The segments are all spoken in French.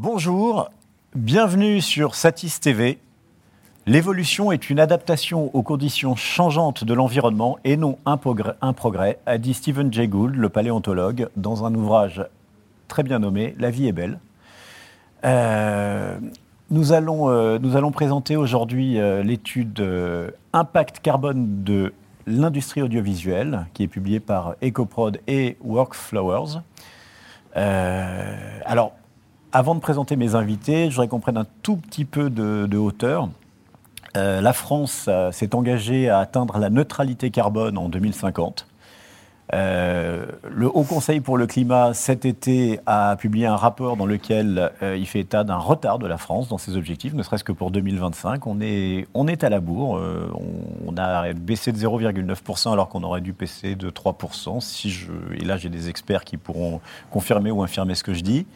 Bonjour, bienvenue sur Satis TV. L'évolution est une adaptation aux conditions changeantes de l'environnement et non un progrès, a dit Stephen Jay Gould, le paléontologue, dans un ouvrage très bien nommé La vie est belle. Euh, nous, allons, euh, nous allons présenter aujourd'hui euh, l'étude Impact carbone de l'industrie audiovisuelle, qui est publiée par EcoProd et Workflowers. Alors, avant de présenter mes invités, je voudrais qu'on prenne un tout petit peu de, hauteur. Euh, la France euh, s'est engagée à atteindre la neutralité carbone en 2050. Euh, le Haut Conseil pour le climat, cet été, a publié un rapport dans lequel il fait état d'un retard de la France dans ses objectifs, ne serait-ce que pour 2025. On est, on est à la bourre. On, on a baissé de 0,9% alors qu'on aurait dû baisser de 3%. Si je, et là, j'ai des experts qui pourront confirmer ou infirmer ce que je dis.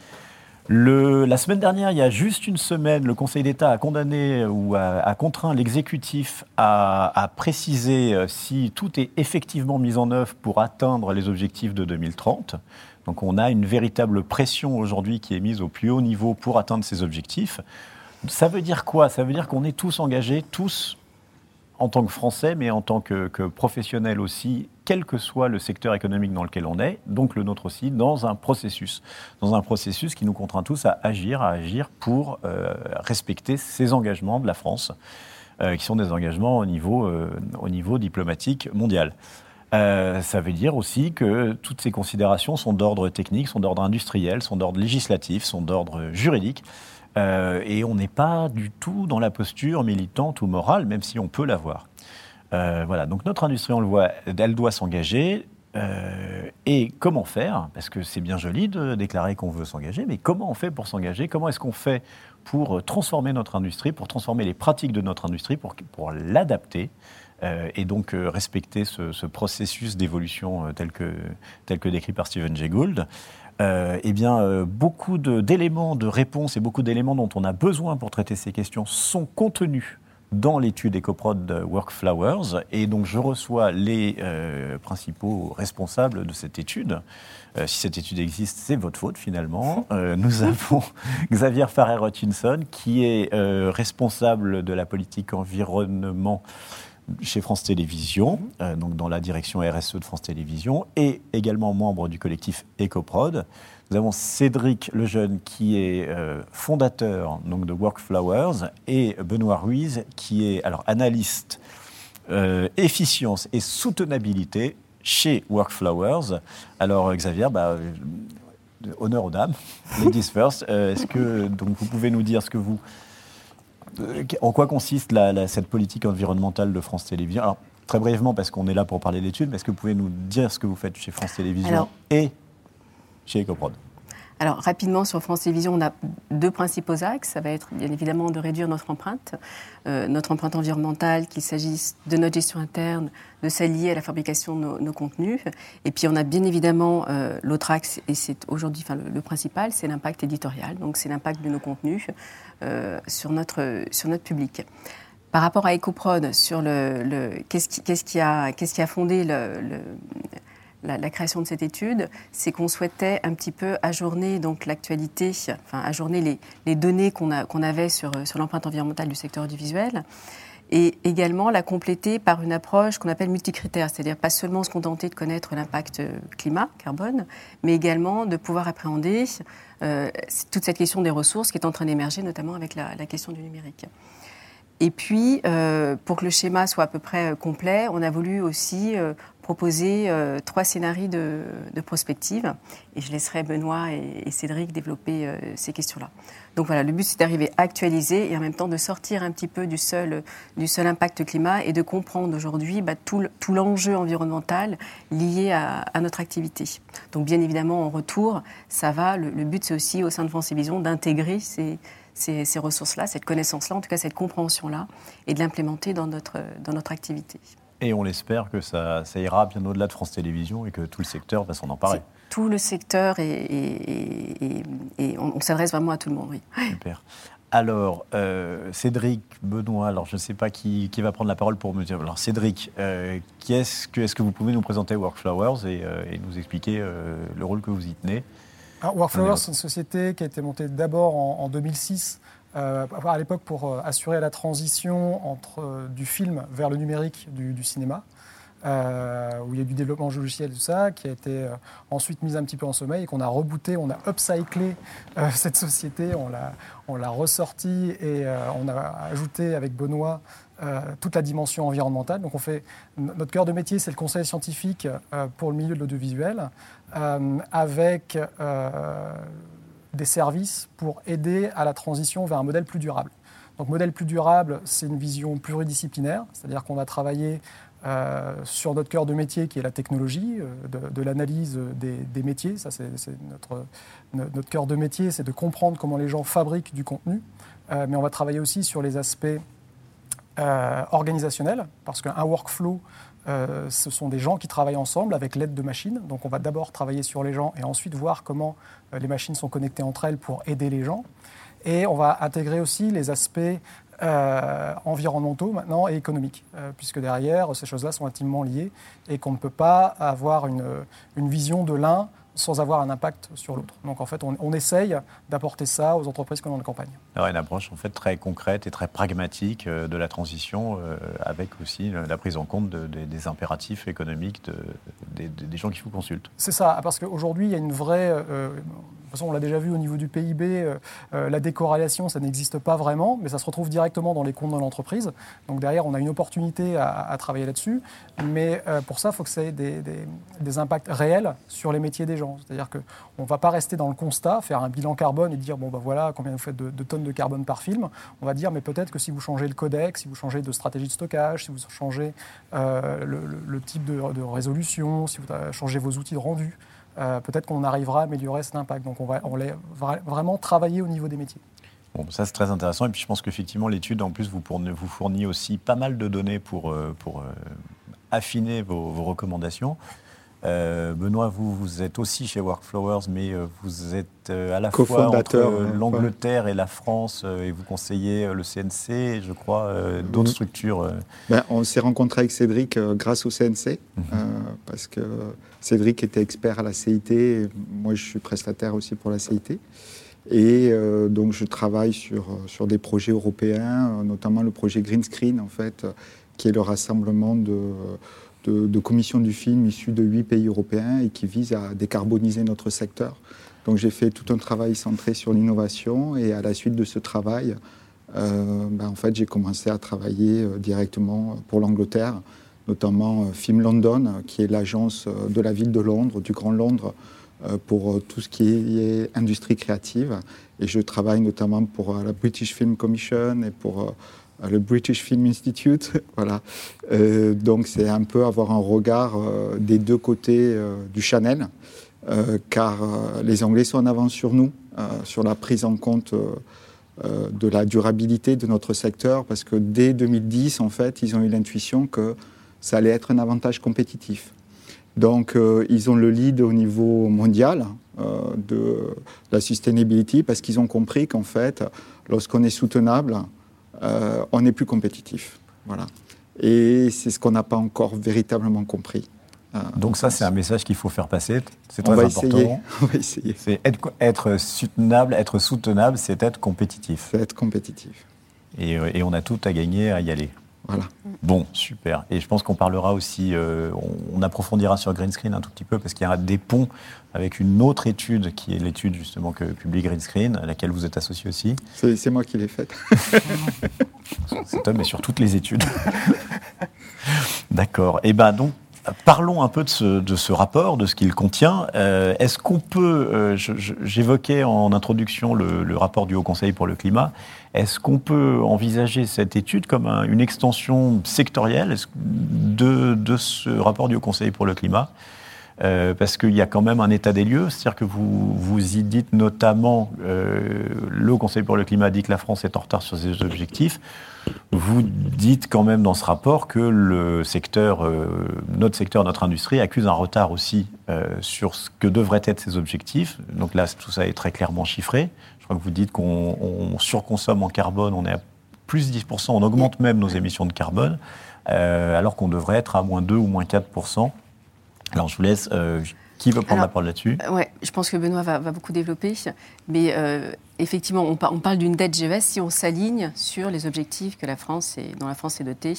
La semaine dernière, il y a juste une semaine, le Conseil d'État a condamné ou a, contraint l'exécutif à, à préciser euh, si tout est effectivement mis en œuvre pour atteindre les objectifs de 2030. Donc on a une véritable pression aujourd'hui qui est mise au plus haut niveau pour atteindre ces objectifs. Ça veut dire quoi? Ça veut dire qu'on est tous engagés, tous en tant que Français, mais en tant que, professionnels aussi, quel que soit le secteur économique dans lequel on est, donc le nôtre aussi, dans un processus. Dans un processus qui nous contraint tous à agir, à agir pour euh, respecter ces engagements de la France, euh, qui sont des engagements au niveau, euh, diplomatique mondial. Ça veut dire aussi que toutes ces considérations sont d'ordre technique, sont d'ordre industriel, sont d'ordre législatif, sont d'ordre juridique. Euh, et on n'est pas du tout dans la posture militante ou morale, même si on peut l'avoir. Euh, voilà, donc notre industrie, on le voit, elle doit s'engager. Euh, et comment faire? Parce que c'est bien joli de déclarer qu'on veut s'engager, mais comment on fait pour s'engager? Comment est-ce qu'on fait pour transformer notre industrie, pour transformer les pratiques de notre industrie, pour, l'adapter et donc respecter ce, ce processus d'évolution tel que décrit par Stephen Jay Gould? Euh, eh bien, euh, beaucoup d'éléments de, réponse et beaucoup d'éléments dont on a besoin pour traiter ces questions sont contenus dans l'étude EcoProd Workflowers. Et donc, je reçois les euh, principaux responsables de cette étude. Euh, si cette étude existe, c'est votre faute finalement. Euh, nous avons Xavier Farrer-Hutchinson, qui est responsable de la politique environnement chez France Télévisions, euh, donc dans la direction RSE de France Télévisions, et également membre du collectif EcoProd. Nous avons Cédric Lejeune, qui est euh, fondateur donc, de Workflowers, et Benoît Ruiz, qui est alors analyste euh, efficience et soutenabilité chez Workflowers. Alors Xavier, bah, honneur aux dames, ladies first. Est-ce que donc vous pouvez nous dire ce que vous en quoi consiste la- la- cette politique environnementale de France Télévisions Alors, très brièvement, parce qu'on est là pour parler d'études, mais est-ce que vous pouvez nous dire ce que vous faites chez France Télévisions Alors- et chez EcoProd? Alors rapidement sur France Télévisions, on a deux principaux axes. Ça va être bien évidemment de réduire notre empreinte, euh, notre empreinte environnementale, qu'il s'agisse de notre gestion interne, de s'allier à la fabrication de nos, nos contenus. Et puis on a bien évidemment euh, l'autre axe, et c'est aujourd'hui enfin, le, principal, c'est l'impact éditorial. Donc c'est l'impact de nos contenus euh, sur, notre, sur notre public. Par rapport à EcoProd, sur le, le- qu'est-ce qui, qu'est-ce qui a, qu'est-ce qui a fondé le- le, la, création de cette étude, c'est qu'on souhaitait un petit peu ajourner donc l'actualité, enfin ajourner les, données qu'on avait sur, sur l'empreinte environnementale du secteur audiovisuel, et également la compléter par une approche qu'on appelle multicritère, c'est-à-dire pas seulement se contenter de connaître l'impact euh, climat, carbone, mais également de pouvoir appréhender euh, toute cette question des ressources qui est en train d'émerger, notamment avec la question du numérique. Et puis, euh, pour que le schéma soit à peu près euh, complet, on a voulu aussi euh, proposer euh, trois scénarios de, de prospective. Et je laisserai Benoît et, Cédric développer euh, ces questions-là. Donc voilà, le but c'est d'arriver à actualiser et en même temps de sortir un petit peu du seul, du seul impact climat et de comprendre aujourd'hui bah, tout le- tout l'enjeu environnemental lié à, à notre activité. Donc bien évidemment, en retour, ça va. Le, le but c'est aussi au sein de France Télévisions d'intégrer ces, ces, ces ressources-là, cette connaissance-là, en tout cas cette compréhension-là, et de l'implémenter dans notre, dans notre activité. Et on l'espère que ça, ça ira bien au-delà de France Télévisions et que tout le secteur va s'en emparer. Tout le secteur et, et- et- et on, on s'adresse vraiment à tout le monde, oui. Super. Alors, euh, Cédric, Benoît, alors je ne sais pas qui, qui va prendre la parole pour me dire. Alors, Cédric, euh, qui est-ce que, est-ce que vous pouvez nous présenter Workflowers et, euh, et nous expliquer euh, le rôle que vous y tenez? Workflowers, c'est une société qui a été montée d'abord en, 2006 à l'époque pour assurer la transition entre, du film vers le numérique du cinéma. Euh, où il y a du développement logiciel et tout ça, qui a été euh, ensuite mis un petit peu en sommeil et qu'on a rebooté, on a upcyclé euh, cette société, on l'a ressorti et on a ajouté avec Benoît toute la dimension environnementale. Donc on fait, notre cœur de métier, c'est le conseil scientifique pour le milieu de l'audiovisuel, avec des services pour aider à la transition vers un modèle plus durable. Donc modèle plus durable, c'est une vision pluridisciplinaire, c'est-à-dire qu'on va travailler euh, sur notre cœur de métier qui est la technologie, euh, de, l'analyse des, métiers. Ça, c'est notre, notre cœur de métier, c'est de comprendre comment les gens fabriquent du contenu. Euh, mais on va travailler aussi sur les aspects organisationnels, parce qu'un workflow, ce sont des gens qui travaillent ensemble avec l'aide de machines. Donc on va d'abord travailler sur les gens et ensuite voir comment les machines sont connectées entre elles pour aider les gens. Et on va intégrer aussi les aspects euh, environnementaux maintenant et économiques, euh, puisque derrière, ces choses-là sont intimement liées et qu'on ne peut pas avoir une, une vision de l'un sans avoir un impact sur l'autre. Donc en fait, on, essaye d'apporter ça aux entreprises que l'on accompagne. Alors une approche en fait très concrète et très pragmatique euh, de la transition, avec aussi la prise en compte des impératifs économiques de, des, gens qui vous consultent. C'est ça, parce qu'aujourd'hui, il y a une vraie façon, on l'a déjà vu au niveau du PIB, euh, euh, la décorrélation, ça n'existe pas vraiment, mais ça se retrouve directement dans les comptes de l'entreprise. Donc derrière, on a une opportunité à, travailler là-dessus. Mais euh, pour ça, il faut que ça ait des, impacts réels sur les métiers des gens. C'est-à-dire qu'on ne va pas rester dans le constat, faire un bilan carbone et dire, bon, ben voilà, combien vous faites de, tonnes de carbone par film. On va dire, mais peut-être que si vous changez le codec, si vous changez de stratégie de stockage, si vous changez le, type de, de résolution, si vous changez vos outils de rendu, euh, peut-être qu'on arrivera à améliorer cet impact. Donc on va, on vraiment travailler au niveau des métiers. Bon, ça c'est très intéressant. Et puis je pense qu'effectivement, l'étude, en plus, vous, vous fournit aussi pas mal de données pour, euh, pour euh, affiner vos, recommandations. Benoît, vous, vous êtes aussi chez Workflowers, mais vous êtes à la fois entre l'Angleterre et la France, et vous conseillez le CNC, je crois, d'autres structures. Ben, on s'est rencontré avec Cédric grâce au CNC, mm-hmm. parce que Cédric était expert à la CIT, moi je suis prestataire aussi pour la CIT. Et euh, donc je travaille sur, sur des projets européens, notamment le projet Green Screen, en fait, qui est le rassemblement de, de, commissions du film issues de huit pays européens et qui vise à décarboniser notre secteur. Donc j'ai fait tout un travail centré sur l'innovation et à la suite de ce travail, euh, ben, en fait, j'ai commencé à travailler euh, directement pour l'Angleterre notamment euh, Film London, qui est l'agence de la ville de Londres, du Grand Londres, pour tout ce qui est industrie créative. Et je travaille notamment pour la British Film Commission et pour le British Film Institute. voilà. donc c'est un peu avoir un regard des deux côtés du Chanel, car les Anglais sont en avance sur nous, sur la prise en compte de la durabilité de notre secteur, parce que dès 2010, en fait, ils ont eu l'intuition que ça allait être un avantage compétitif. Donc, euh, ils ont le lead au niveau mondial euh, de la sustainability parce qu'ils ont compris qu'en fait, lorsqu'on est soutenable, euh, on est plus compétitif. Voilà. Et c'est ce qu'on n'a pas encore véritablement compris. Donc ça, c'est un message qu'il faut faire passer. C'est très important. On va essayer. C'est être, être, soutenable, être soutenable, c'est être compétitif. C'est être compétitif. Et, et, on a tout à gagner à y aller. Voilà. Bon, super. Et je pense qu'on parlera aussi, euh, on, approfondira sur Green Screen un tout petit peu, parce qu'il y aura des ponts avec une autre étude, qui est l'étude justement que publie Green Screen, à laquelle vous êtes associé aussi. C'est moi qui l'ai faite. Cet homme est sur toutes les études. D'accord. Et eh ben donc, Parlons un peu de ce, rapport, de ce qu'il contient. Euh, est-ce qu'on peut, euh, j'évoquais en introduction le, rapport du Haut Conseil pour le climat, est-ce qu'on peut envisager cette étude comme une extension sectorielle de, ce rapport du Haut Conseil pour le climat? Euh, parce qu'il y a quand même un état des lieux, c'est-à-dire que vous, vous y dites notamment, le Haut Conseil pour le climat dit que la France est en retard sur ses objectifs. Vous dites quand même dans ce rapport que le secteur, euh, notre secteur, notre industrie accuse un retard aussi euh, sur ce que devraient être ses objectifs. Donc là, tout ça est très clairement chiffré. Je crois que vous dites qu'on surconsomme en carbone, on est à plus de 10%, on augmente même nos émissions de carbone, euh, alors qu'on devrait être à moins 2 ou moins 4%. Alors je vous laisse Qui veut prendre la parole là-dessus? Oui, je pense que Benoît va, beaucoup développer. Mais effectivement, on, on parle d'une dette GES si on s'aligne sur les objectifs que la France est, dont la France est dotée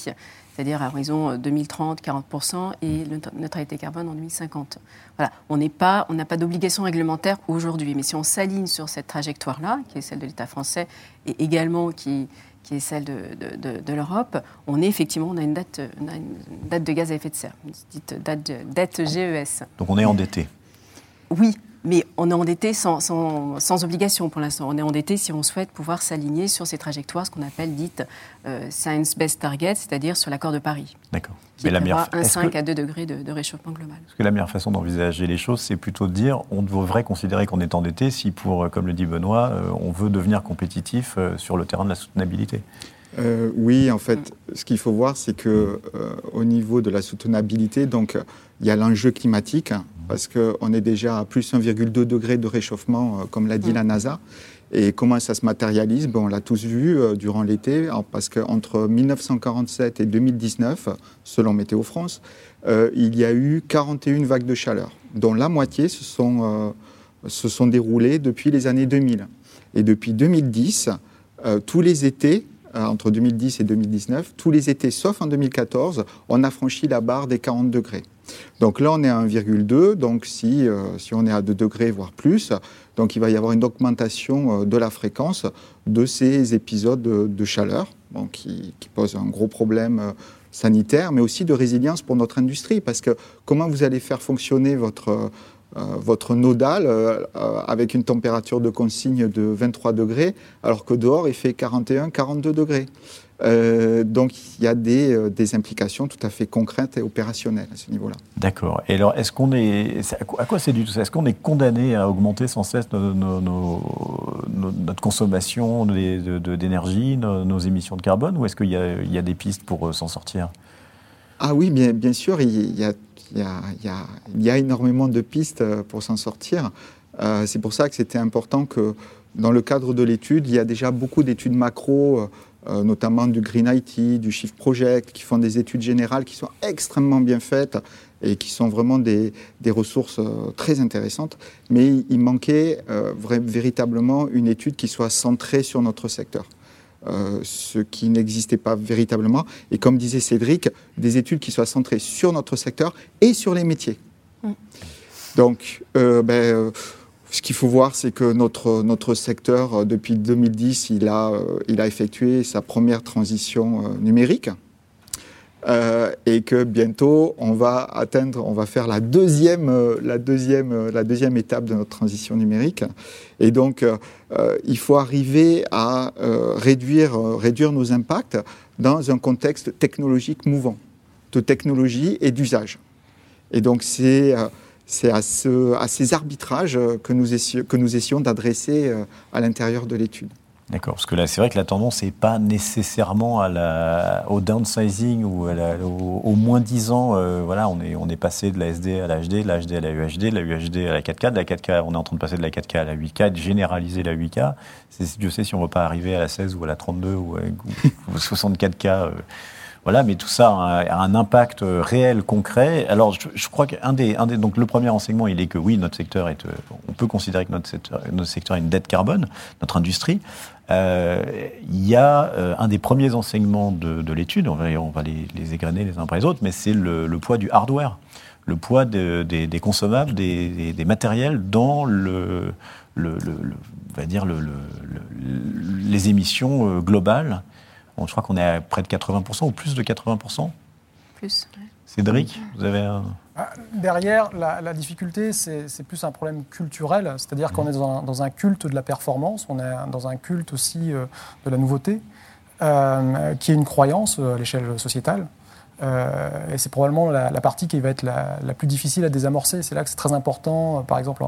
c'est-à-dire à horizon 2030, euh, 40% et neutralité carbone en 2050. Voilà, on n'est pas, on n'a pas d'obligation réglementaire aujourd'hui, mais si on s'aligne sur cette trajectoire-là, qui est celle de l'État français et également qui, qui est celle de, de, l'Europe, on est effectivement, on a une date, une date de gaz à effet de serre, une dite date, dette GES. Donc on est endetté. Oui, mais on est endetté sans, sans, obligation pour l'instant. On est endetté si on souhaite pouvoir s'aligner sur ces trajectoires, ce qu'on appelle dites euh, Science-Based Target, c'est-à-dire sur l'accord de Paris. D'accord. Qui mais prévoit 1,5 à 2 degrés de, réchauffement global. Parce que la meilleure façon d'envisager les choses, c'est plutôt de dire on devrait considérer qu'on est endetté si, pour, comme le dit Benoît, euh, on veut devenir compétitif euh, sur le terrain de la soutenabilité. oui, en fait, ce qu'il faut voir, c'est que au niveau de la soutenabilité, donc il y a l'enjeu climatique, parce qu'on est déjà à plus 1,2 degré de réchauffement, euh, comme l'a dit la NASA. Et comment ça se matérialise? Bon, On l'a tous vu euh, durant l'été, parce qu'entre 1947 et 2019, selon Météo France, euh, il y a eu 41 vagues de chaleur, dont la moitié se sont, se sont déroulées depuis les années 2000. Et depuis 2010, tous les étés, entre 2010 et 2019, tous les étés, sauf en 2014, on a franchi la barre des 40 degrés. Donc là, on est à 1,2. Donc si, euh, si on est à 2 degrés, voire plus, donc il va y avoir une augmentation euh, de la fréquence de ces épisodes de, chaleur, qui, qui, posent un gros problème euh, sanitaire, mais aussi de résilience pour notre industrie. Parce que comment vous allez faire fonctionner votre, votre nodal avec une température de consigne de 23 degrés, alors que dehors, il fait 41, 42 degrés euh, donc il y a des, euh, des, implications tout à fait concrètes et opérationnelles à ce niveau-là. D'accord. Et alors, est-ce qu'on est, à quoi c'est dû tout ça? Est-ce qu'on est condamné à augmenter sans cesse notre consommation d'énergie, nos, émissions de carbone, ou est-ce qu'il y, y, a des pistes pour euh, s'en sortir? Ah oui, bien, bien sûr, il y, a, il, y a, énormément de pistes pour s'en sortir. c'est pour ça que c'était important que dans le cadre de l'étude, il y a déjà beaucoup d'études macro euh, notamment du Green IT, du Shift Project, qui font des études générales qui sont extrêmement bien faites et qui sont vraiment des, ressources euh, très intéressantes. Mais il manquait euh, véritablement une étude qui soit centrée sur notre secteur. Ce qui n'existait pas véritablement. Et comme disait Cédric, des études qui soient centrées sur notre secteur et sur les métiers. Mm. Donc, ben, ce qu'il faut voir, c'est que notre, notre secteur, euh, depuis 2010, il a, euh, il a effectué sa première transition euh, et que bientôt, on va atteindre, on va faire la deuxième, la deuxième, la deuxième étape de notre transition numérique. Et donc, il faut arriver à réduire, nos impacts dans un contexte technologique mouvant, de technologie et d'usage. Et donc, c'est à, ces arbitrages que nous, essayons d'adresser euh, à l'intérieur de l'étude. D'accord, parce que là, c'est vrai que la tendance n'est pas nécessairement au downsizing ou au, moins 10 ans. Euh, voilà, on est, on est passé de la SD à la HD, de la HD à la UHD, de la UHD à la 4K, de la 4K, on est en train de passer de la 4K à la 8K, de généraliser la 8K. Je sais si on ne veut pas arriver à la 16 ou à la 32 ou, à 64K. Voilà, mais tout ça a un impact euh, réel, concret. Alors, je, crois qu'un des, un des, donc le premier enseignement, il est que oui, notre secteur est, euh, on peut considérer que notre secteur, notre secteur a une dette carbone, notre industrie. Euh, il y a un des premiers enseignements de, l'étude, on va, on va les, les, égrener les uns après les autres, mais c'est le, poids du hardware, le poids des, consommables, des, des, matériels dans le, le, va dire le, les émissions globales je crois qu'on est à près de 80% ou plus de 80%. Plus. Cédric, vous avez un... Ah, derrière, la, difficulté, c'est plus un problème culturel, c'est-à-dire qu'on est dans un, culte de la performance, on est dans un culte aussi euh, de la nouveauté, euh, qui est une croyance euh, à l'échelle sociétale. et c'est probablement la, partie qui va être la, plus difficile à désamorcer. C'est là que c'est très important. Par exemple,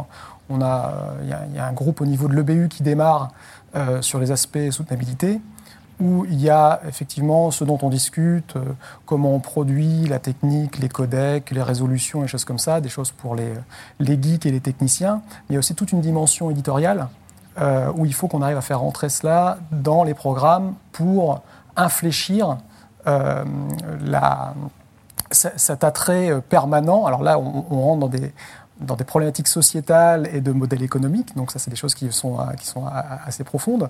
il y, a un groupe au niveau de l'EBU qui démarre sur les aspects soutenabilité où il y a effectivement ce dont on discute, euh, comment on produit, la technique, les codecs, les résolutions et choses comme ça, des choses pour les, les geeks et les techniciens. Mais il y a aussi toute une dimension éditoriale euh, où il faut qu'on arrive à faire rentrer cela dans les programmes pour infléchir euh, cet attrait permanent. Alors là, on, rentre dans des, dans des problématiques sociétales et de modèles économiques. Donc ça, c'est des choses qui sont, qui sont assez profondes.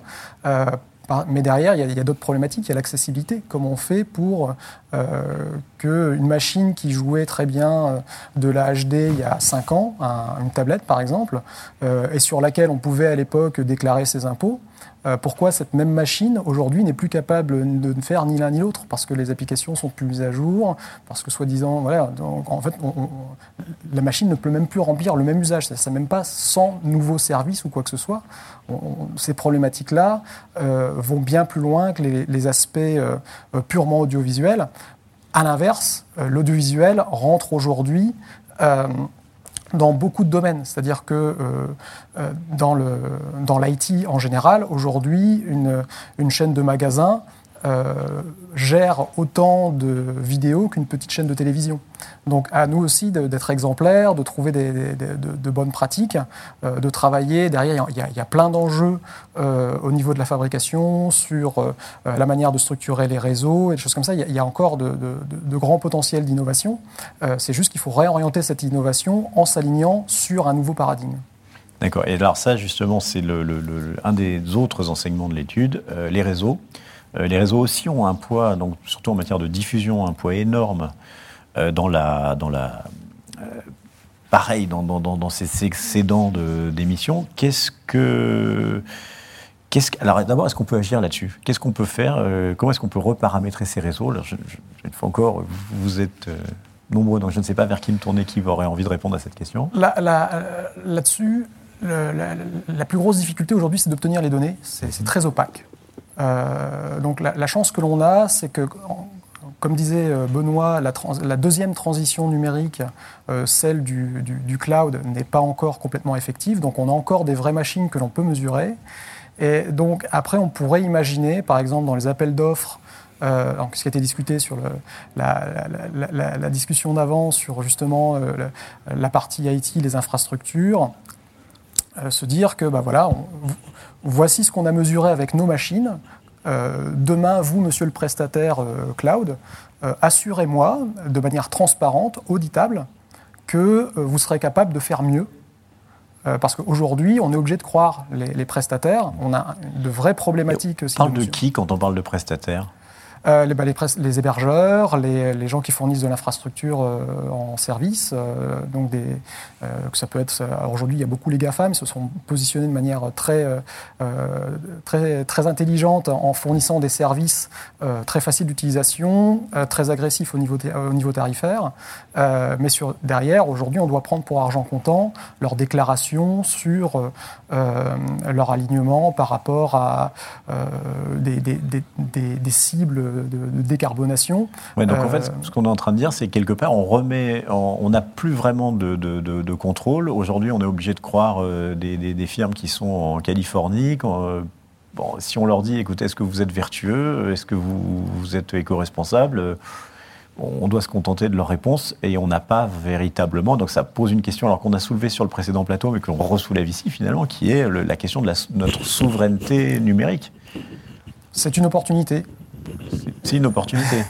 Mais derrière, il y a, d'autres problématiques. Il y a l'accessibilité. Comment on fait pour euh, qu'une machine qui jouait très bien euh, de la HD il y a 5 ans, une tablette par exemple, euh, et sur laquelle on pouvait à l'époque déclarer ses impôts, pourquoi cette même machine aujourd'hui n'est plus capable de faire ni l'un ni l'autre? Parce que les applications sont plus mises à jour, parce que soi-disant, voilà, en fait, la machine ne peut même plus remplir le même usage. Ça même pas 100 nouveaux services ou quoi que ce soit. ces problématiques-là euh, vont bien plus loin que les, aspects euh, purement audiovisuels. À l'inverse, l'audiovisuel rentre aujourd'hui dans beaucoup de domaines. C'est-à-dire que euh, euh, dans l'IT dans en général, aujourd'hui, une, une, chaîne de magasins euh, gère autant de vidéos qu'une petite chaîne de télévision. Donc à nous aussi d'être exemplaires, de trouver de, bonnes pratiques, euh, de travailler. Derrière, il y a, plein d'enjeux euh, au niveau de la fabrication, sur la manière de structurer les réseaux et des choses comme ça. Il y a, encore de, grands potentiels d'innovation. C'est juste qu'il faut réorienter cette innovation en s'alignant sur un nouveau paradigme. D'accord. Et alors ça, justement, c'est un des autres enseignements de l'étude, les réseaux. Euh, les réseaux aussi ont un poids, donc surtout en matière de diffusion, un poids énorme euh, dans la, dans la euh, pareil dans, ces excédents d'émissions. Qu'est-ce que Qu'est-ce alors d'abord, est-ce qu'on peut agir là-dessus? Qu'est-ce qu'on peut faire? Comment est-ce qu'on peut reparamétrer ces réseaux? Alors, Une fois encore, vous, êtes nombreux, donc je ne sais pas vers qui me tourner, qui aurait envie de répondre à cette question. Là-dessus, la, plus grosse difficulté aujourd'hui, c'est d'obtenir les données. C'est très opaque. Euh, donc la, chance que l'on a, c'est que, comme disait euh, Benoît, la, deuxième transition numérique, euh, celle du, cloud, n'est pas encore complètement effective. Donc on a encore des vraies machines que l'on peut mesurer. Et donc après, on pourrait imaginer, par exemple, dans les appels d'offres, ce qui a été discuté sur la, discussion d'avant sur justement la, partie IT, les infrastructures, se dire que bah, voilà, voici ce qu'on a mesuré avec nos machines. Euh, demain, vous, monsieur le prestataire euh, cloud, euh, assurez-moi de manière transparente, auditable, que vous serez capable de faire mieux. parce qu'aujourd'hui, on est obligé de croire les, prestataires. On a de vraies problématiques. On parle de qui quand on parle de prestataires euh, les, bah, les, hébergeurs, les, gens qui fournissent de l'infrastructure euh, en service. Euh, donc des, que ça peut être. aujourd'hui, il y a beaucoup les GAFAM, ils se sont positionnés de manière très, très, très intelligente en fournissant des services très faciles d'utilisation, très agressifs au niveau, au niveau tarifaire. mais sur, derrière, aujourd'hui, on doit prendre pour argent comptant leurs déclarations sur leur alignement par rapport à des, des, des cibles de, décarbonation. donc en fait, euh, ce qu'on est en train de dire, c'est que quelque part, on remet, on n'a plus vraiment de, contrôle. Aujourd'hui, on est obligé de croire euh, des, firmes qui sont en Californie. Euh, bon, si on leur dit, écoutez, est-ce que vous êtes vertueux? Est-ce que vous, vous êtes éco-responsable? On doit se contenter de leur réponse et on n'a pas véritablement. Donc ça pose une question, alors qu'on a soulevé sur le précédent plateau, mais que l'on ressoulève ici finalement, qui est la question de notre souveraineté numérique. C'est une opportunité. C'est une opportunité.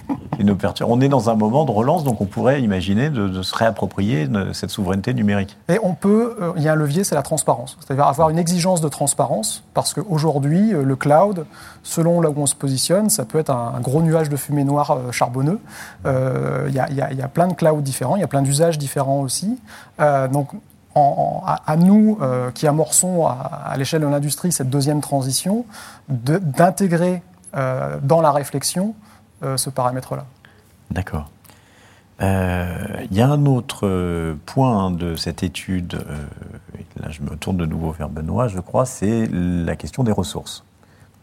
On est dans un moment de relance, donc on pourrait imaginer de, se réapproprier cette souveraineté numérique. Et on peut, euh, il y a un levier, c'est la transparence. C'est-à-dire avoir une exigence de transparence, parce qu'aujourd'hui, euh, le cloud, selon là où on se positionne, ça peut être un, gros nuage de fumée noire euh, charbonneux. Il y, a plein de clouds différents, il y a plein d'usages différents aussi. donc, à, nous qui amorçons à, l'échelle de l'industrie cette deuxième transition, d'intégrer dans la réflexion euh, ce paramètre-là. D'accord. Euh, il y a un autre point de cette étude, là je me tourne de nouveau vers Benoît, je crois, c'est la question des ressources.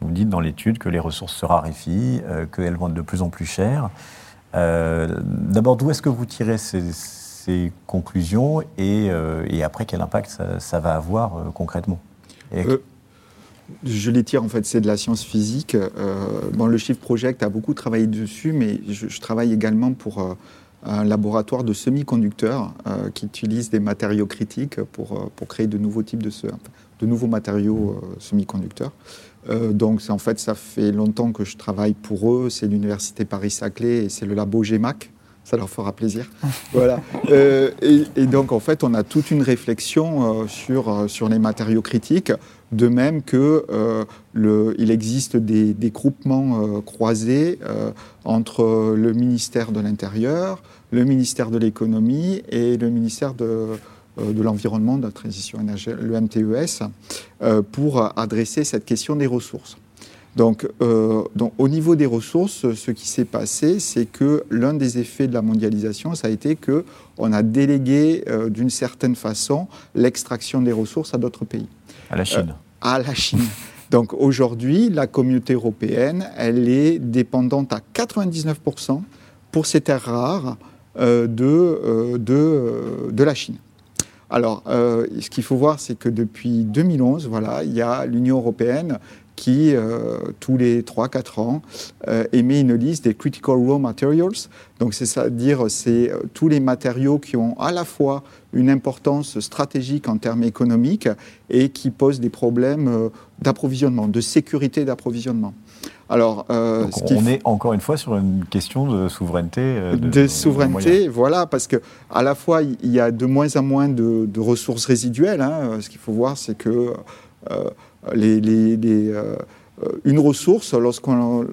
Vous dites dans l'étude que les ressources se raréfient, qu'elles vont être de plus en plus chères. D'abord, d'où est-ce que vous tirez ces, conclusions et, après, quel impact ça, va avoir concrètement? Je les tire en fait, c'est de la science physique. Euh, bon, le Shift Project a beaucoup travaillé dessus, mais je, travaille également pour euh, un laboratoire de semi-conducteurs euh, qui utilise des matériaux critiques pour, pour créer de nouveaux types de, de nouveaux matériaux semi-conducteurs. donc en fait, ça fait longtemps que je travaille pour eux. C'est l'université Paris-Saclay et c'est le labo GEMAC ça leur fera plaisir. voilà. Euh, et, donc, en fait, on a toute une réflexion euh, sur, euh, sur les matériaux critiques, de même que le, il existe des, des groupements croisés entre le ministère de l'Intérieur, le ministère de l'Économie et le ministère de, de l'Environnement, de la Transition énergétique, le MTES, pour adresser cette question des ressources. Donc, euh, donc, au niveau des ressources, ce qui s'est passé, c'est que l'un des effets de la mondialisation, ça a été que on a délégué euh, d'une certaine façon l'extraction des ressources à d'autres pays. À la Chine. Euh, à la Chine. Donc aujourd'hui, la communauté européenne, elle est dépendante à 99% pour ces terres rares de, de, de, la Chine. Alors, ce qu'il faut voir, c'est que depuis 2011, voilà, il y a l'Union européenne qui, euh, tous les 3-4 ans, euh, émet une liste des Critical Raw Materials. Donc, c'est-à-dire c'est euh, tous les matériaux qui ont à la fois une importance stratégique en termes économiques et qui posent des problèmes d'approvisionnement, de sécurité d'approvisionnement. Alors, on est encore une fois sur une question de souveraineté. De, souveraineté, voilà, parce que à la fois il y a de moins en moins de, ressources résiduelles. Hein. Ce qu'il faut voir, c'est que les, euh, une ressource, lorsqu'on,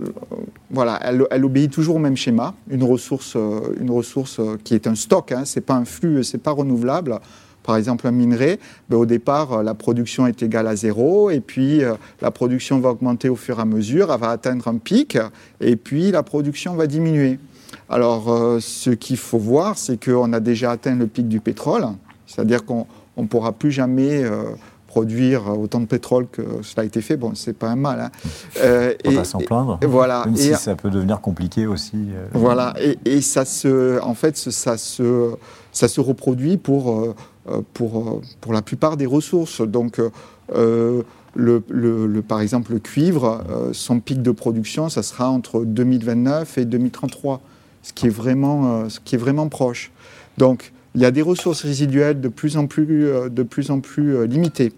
voilà, elle, obéit toujours au même schéma. Une ressource, euh, une ressource qui est un stock, hein, c'est pas un flux, c'est pas renouvelable. Par exemple, un minerai, ben, au départ, la production est égale à zéro, et puis euh, la production va augmenter au fur et à mesure, elle va atteindre un pic, et puis la production va diminuer. Alors, ce qu'il faut voir, c'est qu'on a déjà atteint le pic du pétrole, c'est-à-dire qu'on ne pourra plus jamais produire autant de pétrole que cela a été fait, bon, c'est pas un mal. Hein. Euh, et, pas s'en plaindre. Et, voilà. Même si ça peut devenir compliqué aussi. Euh. Voilà. Et, et, ça se, en fait, ça se, ça se reproduit pour, euh, pour, pour la plupart des ressources. Donc, le, le, par exemple, le cuivre, son pic de production, ça sera entre 2029 et 2033, ce qui est vraiment, ce qui est vraiment proche. Donc, il y a des ressources résiduelles de plus en plus, en plus limitées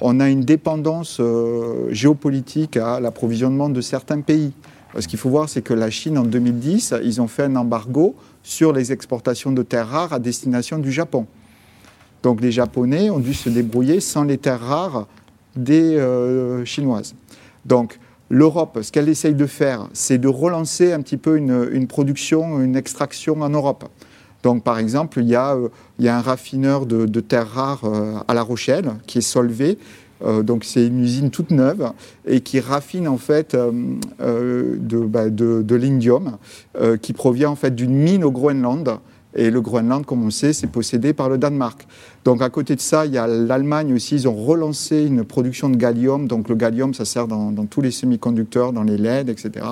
on a une dépendance euh, géopolitique à l'approvisionnement de certains pays. Ce qu'il faut voir, c'est que la Chine, en 2010, ils ont fait un embargo sur les exportations de terres rares à destination du Japon. Donc les Japonais ont dû se débrouiller sans les terres rares des euh, Chinoises. Donc l'Europe, ce qu'elle essaye de faire, c'est de relancer un petit peu une production, une extraction en Europe. Donc, par exemple, il y a, euh, un raffineur de, terres rares euh, à La Rochelle qui est Solvay. Euh, donc, c'est une usine toute neuve et qui raffine en fait bah, de, l'indium qui provient en fait d'une mine au Groenland. Et le Groenland, comme on sait, c'est possédé par le Danemark. Donc à côté de ça, il y a l'Allemagne aussi, ils ont relancé une production de gallium. Donc le gallium, ça sert dans, dans tous les semi-conducteurs, dans les LED, etc.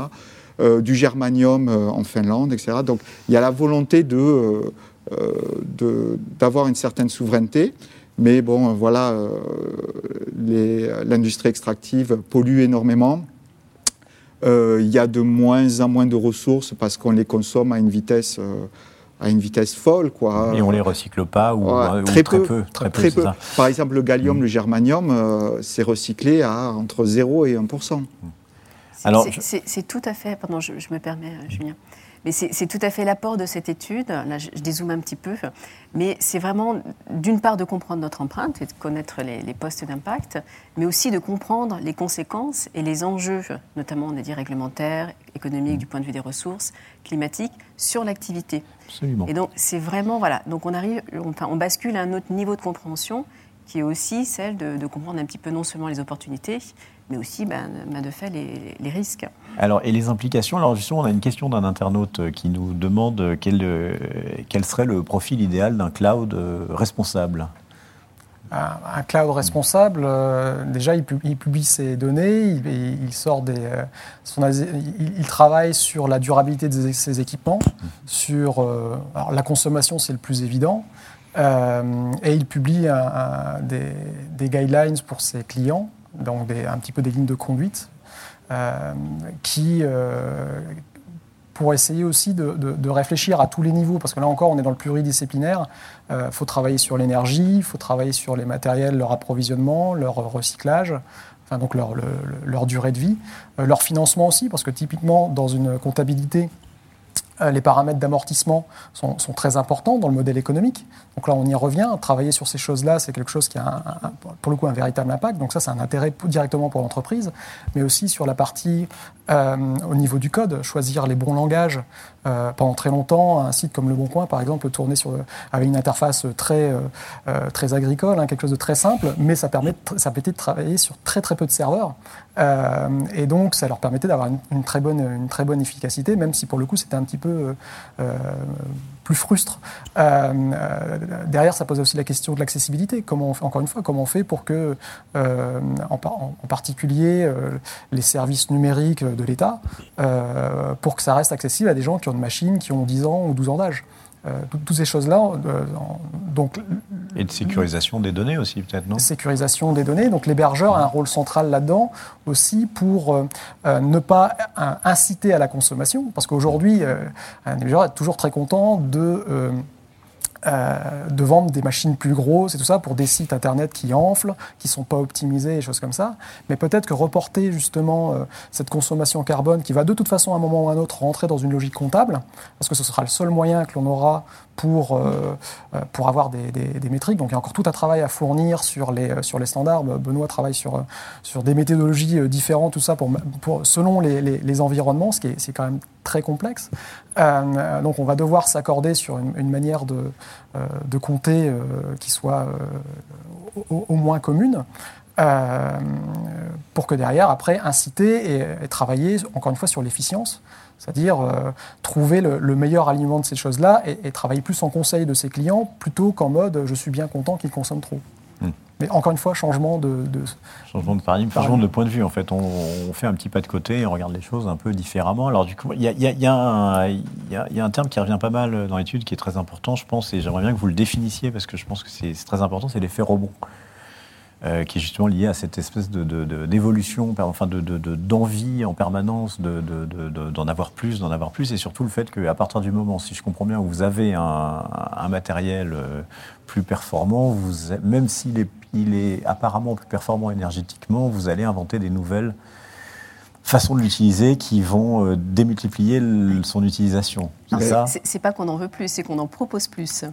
Euh, du germanium euh, en Finlande, etc. Donc il y a la volonté de, euh, d'avoir une certaine souveraineté. Mais bon, voilà, l'industrie extractive pollue énormément. Il y a de moins en moins de ressources parce qu'on les consomme à une vitesse à une vitesse folle. Quoi. Et on ne les recycle pas ou, très, peu, Très, peu. Par exemple, le gallium, mm. le germanium, c'est recyclé à entre 0 et 1 c'est tout à fait, pardon, je, me permets, euh, Julien, mais c'est tout à fait l'apport de cette étude. Là, je, dézoome un petit peu, mais c'est vraiment, d'une part, de comprendre notre empreinte et de connaître les, postes d'impact, mais aussi de comprendre les conséquences et les enjeux, notamment, on a dit réglementaires, économiques, du point de vue des ressources, climatiques, sur l'activité. Absolument. Et donc, c'est vraiment, voilà, donc on arrive, enfin, on bascule à un autre niveau de compréhension qui est aussi celle de, de comprendre un petit peu non seulement les opportunités, mais aussi ben, ben, de fait les, risques. Alors, et les implications? Alors justement, on a une question d'un internaute euh, qui nous demande euh, quel, euh, quel serait le profil idéal d'un cloud responsable? Un, cloud responsable, déjà, il, publie ses données, il, sort des, il, travaille sur la durabilité de ses équipements, sur la consommation, c'est le plus évident, et il publie des, des, guidelines pour ses clients donc un petit peu des lignes de conduite, euh, qui, euh, pour essayer aussi de, réfléchir à tous les niveaux, parce que là encore, on est dans le pluridisciplinaire. Il euh, faut travailler sur l'énergie, il faut travailler sur les matériels, leur approvisionnement, leur recyclage, enfin, donc leur, leur durée de vie, leur financement aussi, parce que typiquement, dans une comptabilité, les paramètres d'amortissement sont, très importants dans le modèle économique. Donc là, on y revient. Travailler sur ces choses-là, c'est quelque chose qui a, pour le coup, un véritable impact. Donc ça, c'est un intérêt directement pour l'entreprise, mais aussi sur la partie euh, au niveau du code, choisir les bons langages. Euh, pendant très longtemps, un site comme Le Bon par exemple, tournait sur, avec une interface très, très agricole, hein, quelque chose de très simple, mais ça, permet ça permettait de travailler sur très très peu de serveurs. et donc, ça leur permettait d'avoir une, très bonne, une très bonne efficacité, même si pour le coup, c'était un petit peu euh, euh, plus frustre. Euh, derrière, ça pose aussi la question de l'accessibilité. Comment, encore une fois, comment on fait pour que, en, particulier, les services numériques de l'État, pour que ça reste accessible à des gens qui ont une machine, qui ont 10 ans ou 12 ans d'âge euh, toutes ces choses-là. Euh, donc, et de sécurisation des données aussi, peut-être, non? Sécurisation des données. Donc l'hébergeur a un rôle central là-dedans aussi pour euh, ne pas inciter à la consommation. Parce qu'aujourd'hui, un hébergeur est toujours très content de euh, de vendre des machines plus grosses et tout ça pour des sites internet qui enflent, qui sont pas optimisés et choses comme ça. Mais peut-être que reporter justement euh, cette consommation carbone qui va de toute façon à un moment ou à un autre rentrer dans une logique comptable, parce que ce sera le seul moyen que l'on aura pour, euh, euh, pour avoir des, des, métriques. Donc il y a encore tout un travail à fournir sur les, euh, sur les standards. Benoît travaille sur, sur des méthodologies différentes, tout ça, pour, pour, selon les, les, environnements, ce qui est, c'est quand même très complexe. donc on va devoir s'accorder sur une, manière de, de compter qui soit au, moins commune. pour que derrière, après, inciter et, travailler, encore une fois, sur l'efficience. C'est-à-dire euh, trouver le, meilleur aliment de ces choses-là et, travailler plus en conseil de ses clients plutôt qu'en mode je suis bien content qu'ils consomment trop. Hmm. Mais encore une fois, changement de, changement de paradigme, changement de point de vue. En fait, on, fait un petit pas de côté et on regarde les choses un peu différemment. Alors du coup, il y, y, a, un terme qui revient pas mal dans l'étude qui est très important, je pense, et j'aimerais bien que vous le définissiez parce que je pense que c'est très important, c'est l'effet rebond. Euh, qui est justement lié à cette espèce d'évolution, de, enfin d'envie en permanence d'en avoir plus, d'en avoir plus, et surtout le fait qu'à partir du moment, si je comprends bien, où vous avez un, matériel euh, plus performant, vous, même s'il est, il est apparemment plus performant énergétiquement, vous allez inventer des nouvelles façons de l'utiliser qui vont euh, démultiplier son utilisation. C'est pas qu'on en veut plus, c'est qu'on en propose plus.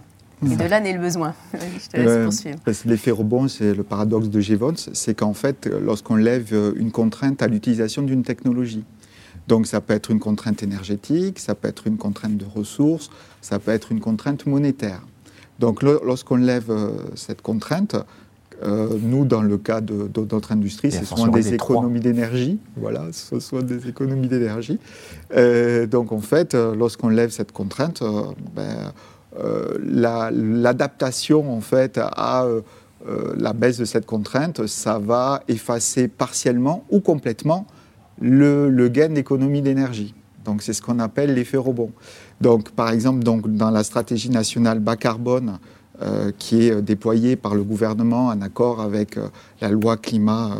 Et de là naît le besoin. Je te laisse poursuivre. L'effet rebond, c'est le paradoxe de Gevons, c'est qu'en fait, lorsqu'on lève une contrainte à l'utilisation d'une technologie, donc ça peut être une contrainte énergétique, ça peut être une contrainte de ressources, ça peut être une contrainte monétaire. Donc lorsqu'on lève euh, cette contrainte, euh, nous, dans le cas de, notre industrie, ce sont des économies d'énergie. Voilà, ce sont des économies d'énergie. Euh, donc, en fait, lorsqu'on lève cette contrainte, ben, euh, l'adaptation en fait à euh, euh, la baisse de cette contrainte, ça va effacer partiellement ou complètement le, gain d'économie d'énergie. Donc c'est ce qu'on appelle l'effet rebond. Donc par exemple donc, dans la stratégie nationale bas carbone qui est déployée par le gouvernement en accord avec la loi climat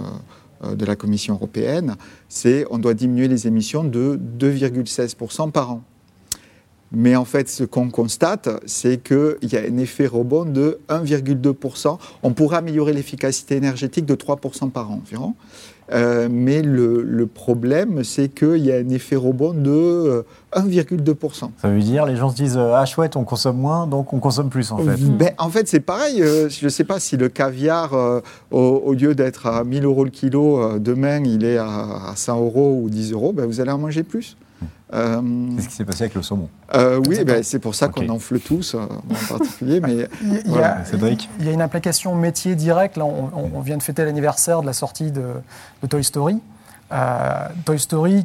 de la Commission européenne, c'est on doit diminuer les émissions de 2,16% par an. Mais en fait, ce qu'on constate, c'est qu'il y a un effet rebond de 1,2%. On pourrait améliorer l'efficacité énergétique de 3% par an environ. Euh, mais le, problème, c'est qu'il y a un effet rebond de 1,2%. Euh, Ça veut dire, les gens se disent Ah chouette, on consomme moins, donc on consomme plus en fait. Ben, en fait, c'est pareil. Euh, je ne sais pas si le caviar, au, lieu d'être à 1000 euros le kilo, demain il est à, 100 euros ou 10 euros, ben, vous allez en manger plus. Euh, c'est ce qui s'est passé avec le saumon. Euh, oui, ben, c'est pour ça qu'on enfle tous, euh, en particulier. Mais il, y a, il y a une implication métier directe. Là, on, vient de fêter l'anniversaire de la sortie de, Toy Story. Toy Story,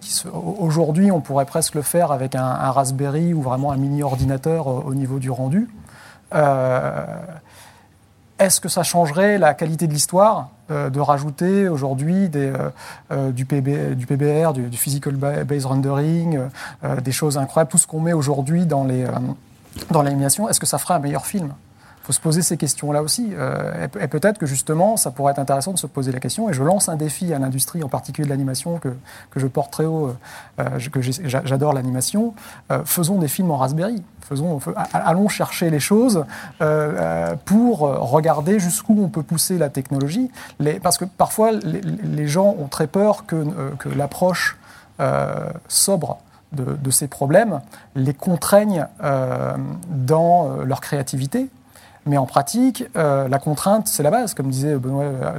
aujourd'hui, on pourrait presque le faire avec un, un, Raspberry ou vraiment un mini ordinateur au niveau du rendu. Est-ce que ça changerait la qualité de l'histoire euh, de rajouter aujourd'hui euh, euh, du, PB, du, PBR, du, Physical Base Rendering, des choses incroyables, tout ce qu'on met aujourd'hui dans l'animation Est-ce que ça ferait un meilleur film? Faut se poser ces questions-là aussi. Euh, et, peut-être que justement, ça pourrait être intéressant de se poser la question. Et je lance un défi à l'industrie, en particulier de l'animation, que, que, je porte très haut, euh, que j'adore l'animation. Euh, faisons des films en Raspberry. Faisons, allons chercher les choses pour regarder jusqu'où on peut pousser la technologie. Parce que parfois, les, gens ont très peur que, que l'approche sobre de, ces problèmes les contraignent euh, dans euh, leur créativité. Mais en pratique, euh, la contrainte, c'est la base, comme disait Benoît. euh,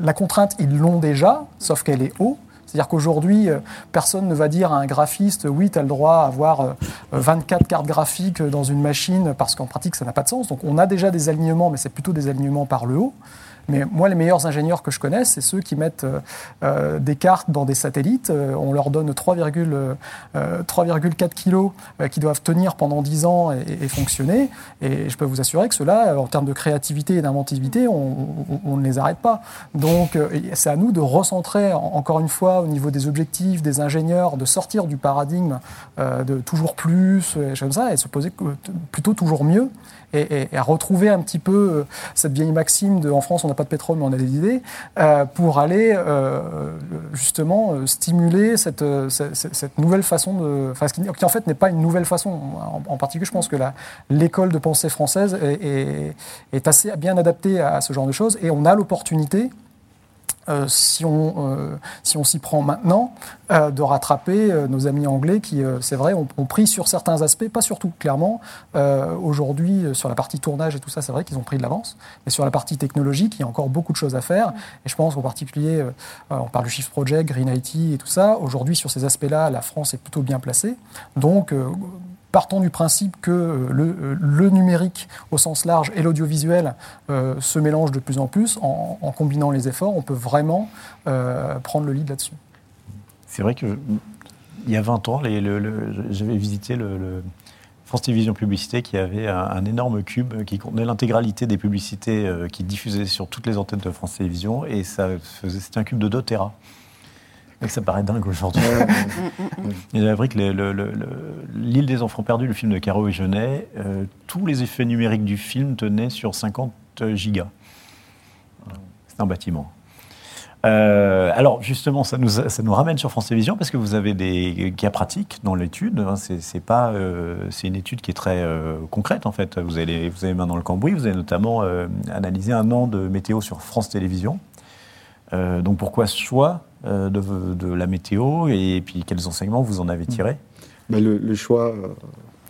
La, contrainte, ils l'ont déjà, sauf qu'elle est haut. C'est-à-dire qu'aujourd'hui, euh, personne ne va dire à un graphiste, oui, tu as le droit à avoir euh, 24 cartes graphiques dans une machine, parce qu'en pratique, ça n'a pas de sens. Donc on a déjà des alignements, mais c'est plutôt des alignements par le haut. Mais moi, les meilleurs ingénieurs que je connaisse, c'est ceux qui mettent euh, euh, des cartes dans des satellites. Euh, on leur donne 3,4 euh, 3,4 kilos qui doivent tenir pendant 10 ans et, et fonctionner. Et je peux vous assurer que ceux-là, en termes de créativité et d'inventivité, on, on- on ne les arrête pas. Donc, c'est à nous de recentrer, en- encore une fois, au niveau des objectifs, des ingénieurs, de sortir du paradigme euh, de toujours plus, et comme ça, et se poser plutôt toujours mieux. Et, et- et à retrouver un petit peu cette vieille maxime de en France pas de pétrole mais on a des idées euh, pour aller euh, justement euh, stimuler cette, nouvelle façon de enfin, qui, qui en fait n'est pas une nouvelle façon. En, particulier je pense que l'école de pensée française est assez bien adaptée à ce genre de choses et on a l'opportunité euh, si on euh, si on s'y prend maintenant, euh, de rattraper euh, nos amis anglais qui, euh, c'est vrai, ont, ont pris sur certains aspects, pas sur tout, clairement. Euh, Aujourd'hui, sur la partie tournage et tout ça, c'est vrai qu'ils ont pris de l'avance. Mais sur la partie technologique, il y a encore beaucoup de choses à faire. Et je pense en particulier, on parle du Shift Project, Green IT et tout ça. Aujourd'hui, sur ces aspects-là, la France est plutôt bien placée. Donc, partons du principe que euh, le, euh, le numérique au sens large et l'audiovisuel euh, se mélangent de plus en plus. En, combinant les efforts, on peut vraiment prendre le lead là-dessus. C'est vrai que il y a 20 ans, j'avais visité le, France Télévisions Publicité qui avait un, énorme cube qui contenait l'intégralité des publicités qui diffusaient sur toutes les antennes de France Télévisions et c'était un cube de 2 Tera. Et ça paraît dingue aujourd'hui. Il j'avais appris que le- le- le- le- L'île des enfants perdus, le film de Caro et Genet, euh, tous les effets numériques du film tenaient sur 50 gigas. C'est un bâtiment. Euh, alors justement, ça nous, ça nous ramène sur France Télévisions parce que vous avez des cas pratiques dans l'étude. hein. C'est pas, euh, c'est une étude qui est très euh, concrète en fait. Vous avez, vous avez main dans le cambouis. Vous avez notamment analysé un an de météo sur France Télévisions. Donc pourquoi ce choix de, de la météo et puis quels enseignements vous en avez tirés? Mais le, le choix, euh,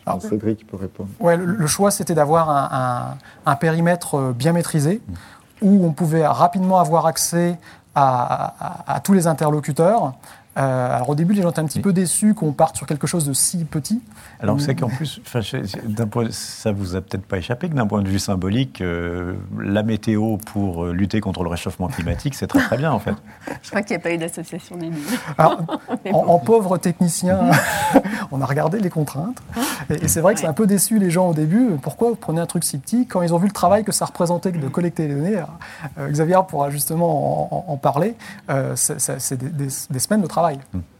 Alors, Cédric peut répondre. Ouais, le, le choix, c'était d'avoir un, un- un périmètre euh, bien maîtrisé, où on pouvait rapidement avoir accès à, à- à tous les interlocuteurs. Euh, alors au début, les gens étaient un petit Oui. peu déçus qu'on parte sur quelque chose de si petit. Alors, c'est qu'en plus, d'un point, ça vous a peut-être pas échappé que d'un point de vue symbolique, euh, la météo pour euh, lutter contre le réchauffement climatique, c'est très très bien en fait. Je crois qu'il n'y a pas eu d'association d'élus. Alors, en, en pauvre technicien, on a regardé les contraintes. Et, et c'est vrai que c'est un peu déçu les gens au début. Pourquoi vous prenez un truc si petit Quand ils ont vu le travail que ça représentait de collecter les données, euh, Xavier pourra justement en, en- en parler, euh, c'est des, des- des semaines de travail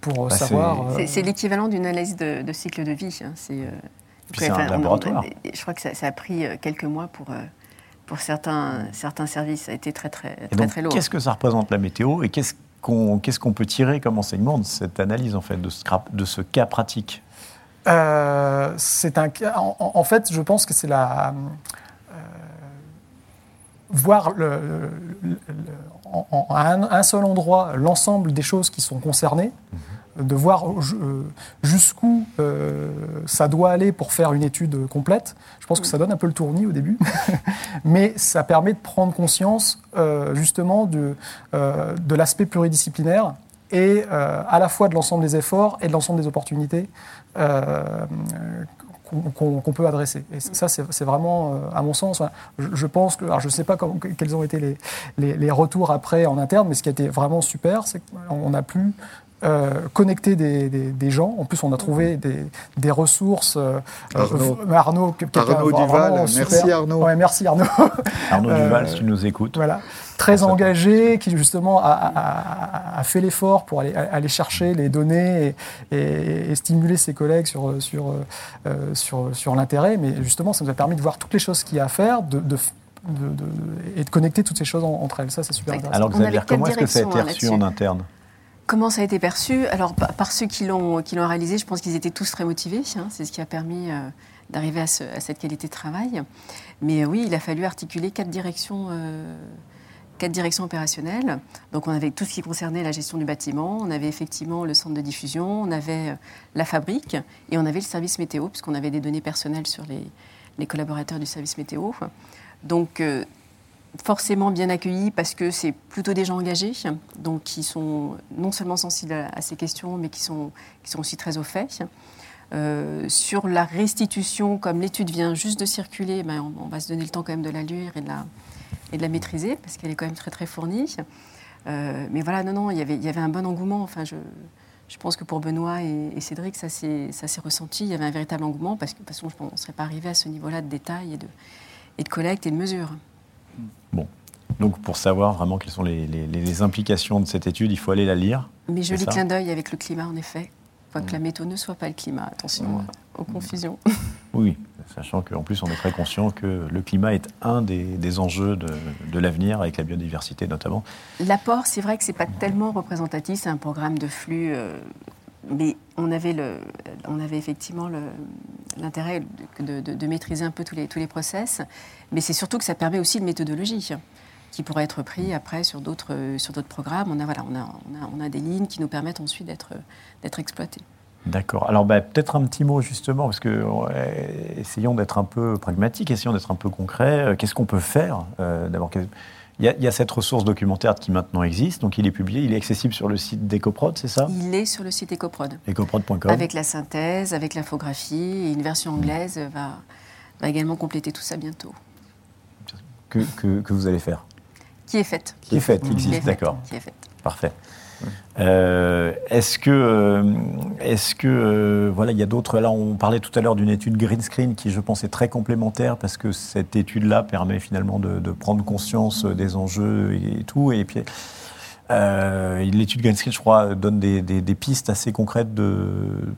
pour euh, Bah, c'est- savoir. euh, C'est- l'équivalent d'une analyse de, de cycle de vie. hein. C'est, euh, c'est un enfin, on- laboratoire. on- je crois que ça, ça a pris quelques mois pour, euh, pour certains, certains services. Ça a été très, très, Et très, donc, très lourd. qu'est-ce que ça représente la météo et qu'est-ce qu'on qu'est-ce qu'on peut tirer comme enseignement de cette analyse en fait, de ce, crap- de ce cas pratique? Euh, c'est un en, en- en fait, je pense que c'est la euh, voir le, le- le- en, en- à un, un seul endroit l'ensemble des choses qui sont concernées, de voir euh, jusqu'où euh, ça doit aller pour faire une étude complète. Je pense que ça donne un peu le tournis au début, mais ça permet de prendre conscience euh, justement de, euh, de l'aspect pluridisciplinaire et à la fois de l'ensemble des efforts et de l'ensemble des opportunités qu'on peut adresser. Et ça, c'est vraiment, euh, à mon sens, je, je pense que, alors je ne sais pas comment- quels ont été les, les- les retours après en interne, mais ce qui a été vraiment super, c'est qu'on a pu euh, connecter des, des- des gens. En plus, on a trouvé des, des ressources. euh, Arnaud. euh, Arnaud, Arnaud Duval, merci Arnaud. Ouais, merci Arnaud. Arnaud Duval, si tu nous écoutes. Voilà, très engagé, qui justement a, a- a- a fait l'effort pour aller, aller chercher les données et, et- et stimuler ses collègues sur, sur, euh, sur, sur l'intérêt. Mais justement, ça nous a permis de voir toutes les choses qu'il y a à faire de, de- de- de- et de connecter toutes ces choses en- entre elles. Ça, c'est super intéressant. Alors Xavier, comment est-ce que ça a été hein, reçu en interne? Comment ça a été perçu? Alors, par, ceux qui l'ont réalisé, je pense qu'ils étaient tous très motivés. hein. C'est ce qui a permis euh, d'arriver à, ce- à cette qualité de travail. Mais euh, oui, il a fallu articuler quatre directions, euh, quatre directions opérationnelles. Donc on avait tout ce qui concernait la gestion du bâtiment, on avait effectivement le centre de diffusion, on avait la fabrique et on avait le service météo, puisqu'on avait des données personnelles sur les, les collaborateurs du service météo. Donc forcément bien accueillis parce que c'est plutôt des gens engagés, donc qui sont non seulement sensibles à, ces questions, mais qui sont, qui sont aussi très au fait. Euh, sur la restitution, comme l'étude vient juste de circuler, ben, on, va se donner le temps quand même de la lire et de la, et de la maîtriser, parce qu'elle est quand même très très fournie. Euh, mais voilà, non, non, il y avait, y avait un bon engouement. Enfin, je, je pense que pour Benoît et, Cédric, ça s'est ressenti. Il y avait un véritable engouement, parce que de toute façon, on ne serait pas arrivé à ce niveau-là de détail et de, et de collecte et de mesure. Bon. Donc, pour savoir vraiment quelles sont les, les, implications de cette étude, il faut aller la lire. Mais joli clin d'œil avec le climat, en effet. Faut que la météo ne soit pas le climat. Attention aux confusions. Oui, sachant qu'en plus, on est très conscient que le climat est un des, enjeux de, de l'avenir, avec la biodiversité notamment. L'apport, c'est vrai que ce n'est pas tellement représentatif, c'est un programme de flux. Euh, mais on avait, le, on avait effectivement l'intérêt de, maîtriser un peu tous les, tous les process. Mais c'est surtout que ça permet aussi une méthodologie qui pourrait être pris après sur d'autres programmes. On a voilà, on a, on a, des lignes qui nous permettent ensuite d'être d'être exploitées. D'accord. Alors bah, peut-être un petit mot justement, parce que essayons d'être un peu pragmatiques, essayons d'être un peu concrets. Euh, qu'est-ce qu'on peut faire euh, D'abord, il y, a, cette ressource documentaire qui maintenant existe, donc il est publié, il est accessible sur le site d'Ecoprod, c'est ça? Il est sur le site Ecoprod. Ecoprod.com. Avec la synthèse, avec l'infographie, et une version anglaise va, va également compléter tout ça bientôt. Que, que, vous allez faire? Qui est faite. Qui est faite, qui existe, d'accord. Qui est faite. Parfait. Euh, est-ce que, euh, est-ce que, euh, voilà, il y a d'autres. Là, on parlait tout à l'heure d'une étude green screen qui, je pense, est très complémentaire parce que cette étude-là permet finalement de, prendre conscience des enjeux et, tout. Et puis, l'étude green screen, je crois, donne des, pistes assez concrètes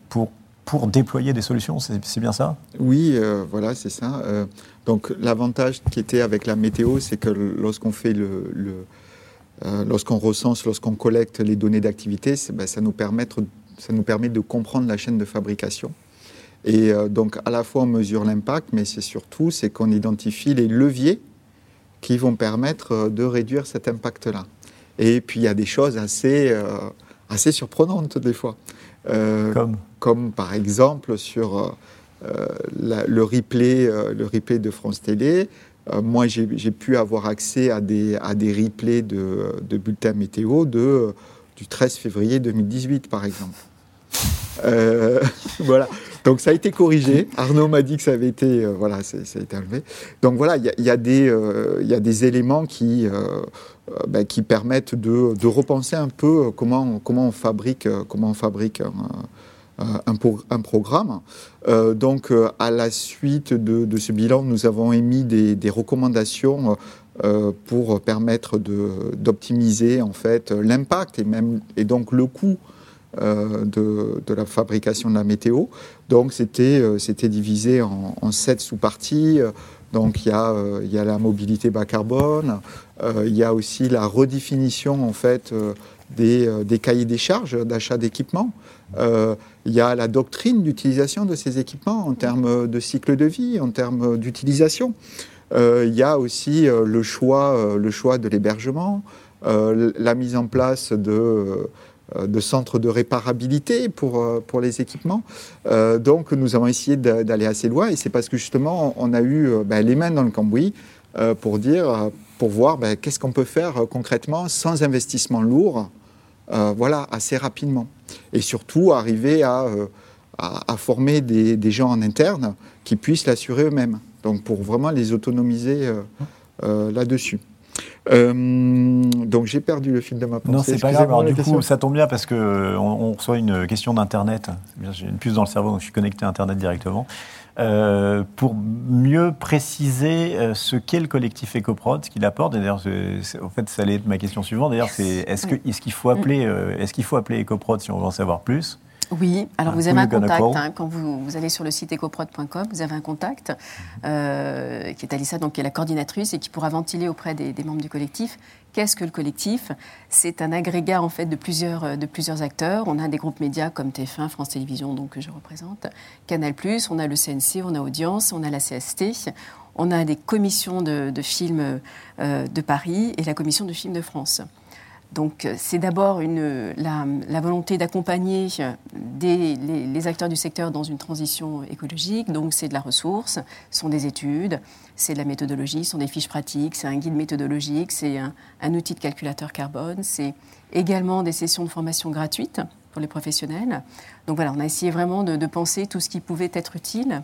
pour déployer des solutions, c'est bien ça? Oui, voilà, c'est ça. donc l'avantage qui était avec la météo, c'est que lorsqu'on fait le, euh, lorsqu'on recense, lorsqu'on collecte les données d'activité, ben, ça, nous permet, ça nous permet de comprendre la chaîne de fabrication. Et euh, donc, à la fois, on mesure l'impact, mais c'est surtout c'est qu'on identifie les leviers qui vont permettre euh, de réduire cet impact-là. Et puis, il y a des choses assez, assez surprenantes, des fois. comme Comme, par exemple, sur le, replay, le replay de France Télé, moi, j'ai pu avoir accès à des, à des replays de, de bulletins météo de, du 13 février 2018, par exemple. Euh, voilà. Donc ça a été corrigé. Arnaud m'a dit que ça avait été, euh, voilà, ça a été enlevé. Donc voilà, il y, y, a des, il y a des éléments qui, ben, qui permettent de, de, repenser un peu comment, comment on fabrique, comment on fabrique euh, un, programme. Euh, donc, euh, à la suite de, ce bilan, nous avons émis des, recommandations pour permettre d'optimiser en fait l'impact et même et donc le coût de, la fabrication de la météo. Donc, c'était c'était divisé en, sept sous-parties. Donc il y, a, il y a la mobilité bas carbone, il y a aussi la redéfinition en fait des, des cahiers des charges d'achat d'équipements. Euh, il y a la doctrine d'utilisation de ces équipements en termes de cycle de vie, en termes d'utilisation. Euh, il y a aussi euh, le, choix, le choix de l'hébergement, la mise en place de, centres de réparabilité pour, pour les équipements. donc nous avons essayé d'aller assez loin et c'est parce que justement on a eu ben, les mains dans le cambouis pour dire, pour voir ben, qu'est-ce qu'on peut faire concrètement sans investissement lourd euh, voilà, assez rapidement. Et surtout, arriver à, euh, former des, gens en interne qui puissent l'assurer eux-mêmes. Donc, pour vraiment les autonomiser euh, là-dessus. donc j'ai perdu le fil de ma pensée. Non, c'est pas grave. Alors, du coup, ça tombe bien parce qu'on on reçoit une question d'Internet. J'ai une puce dans le cerveau, donc je suis connecté à Internet directement. Euh, pour mieux préciser euh, ce qu'est le collectif EcoProd, ce qu'il apporte. D'ailleurs, en fait, ça allait être ma question suivante. D'ailleurs, c'est est-ce qu'il est qu'il faut appeler, euh, est-ce qu'il faut appeler EcoProd si on veut en savoir plus? Oui, alors vous avez un contact. Hein, quand vous, vous, allez sur le site ecoprod.com, vous avez un contact euh, qui est Alissa, donc qui est la coordinatrice et qui pourra ventiler auprès des, membres du collectif. Qu'est-ce que le collectif C'est un agrégat en fait de plusieurs, euh, de plusieurs acteurs. On a des groupes médias comme TF1, France Télévisions, donc que je représente, Canal+, on a le CNC, on a Audience, on a la CST, on a des commissions de, films de Paris et la commission de films de France. Donc c'est d'abord la, volonté d'accompagner les, les, acteurs du secteur dans une transition écologique. Donc c'est de la ressource, ce sont des études, c'est de la méthodologie, ce sont des fiches pratiques, c'est un guide méthodologique, c'est un, outil de calculateur carbone, c'est également des sessions de formation gratuites pour les professionnels. Donc voilà, on a essayé vraiment de, penser tout ce qui pouvait être utile.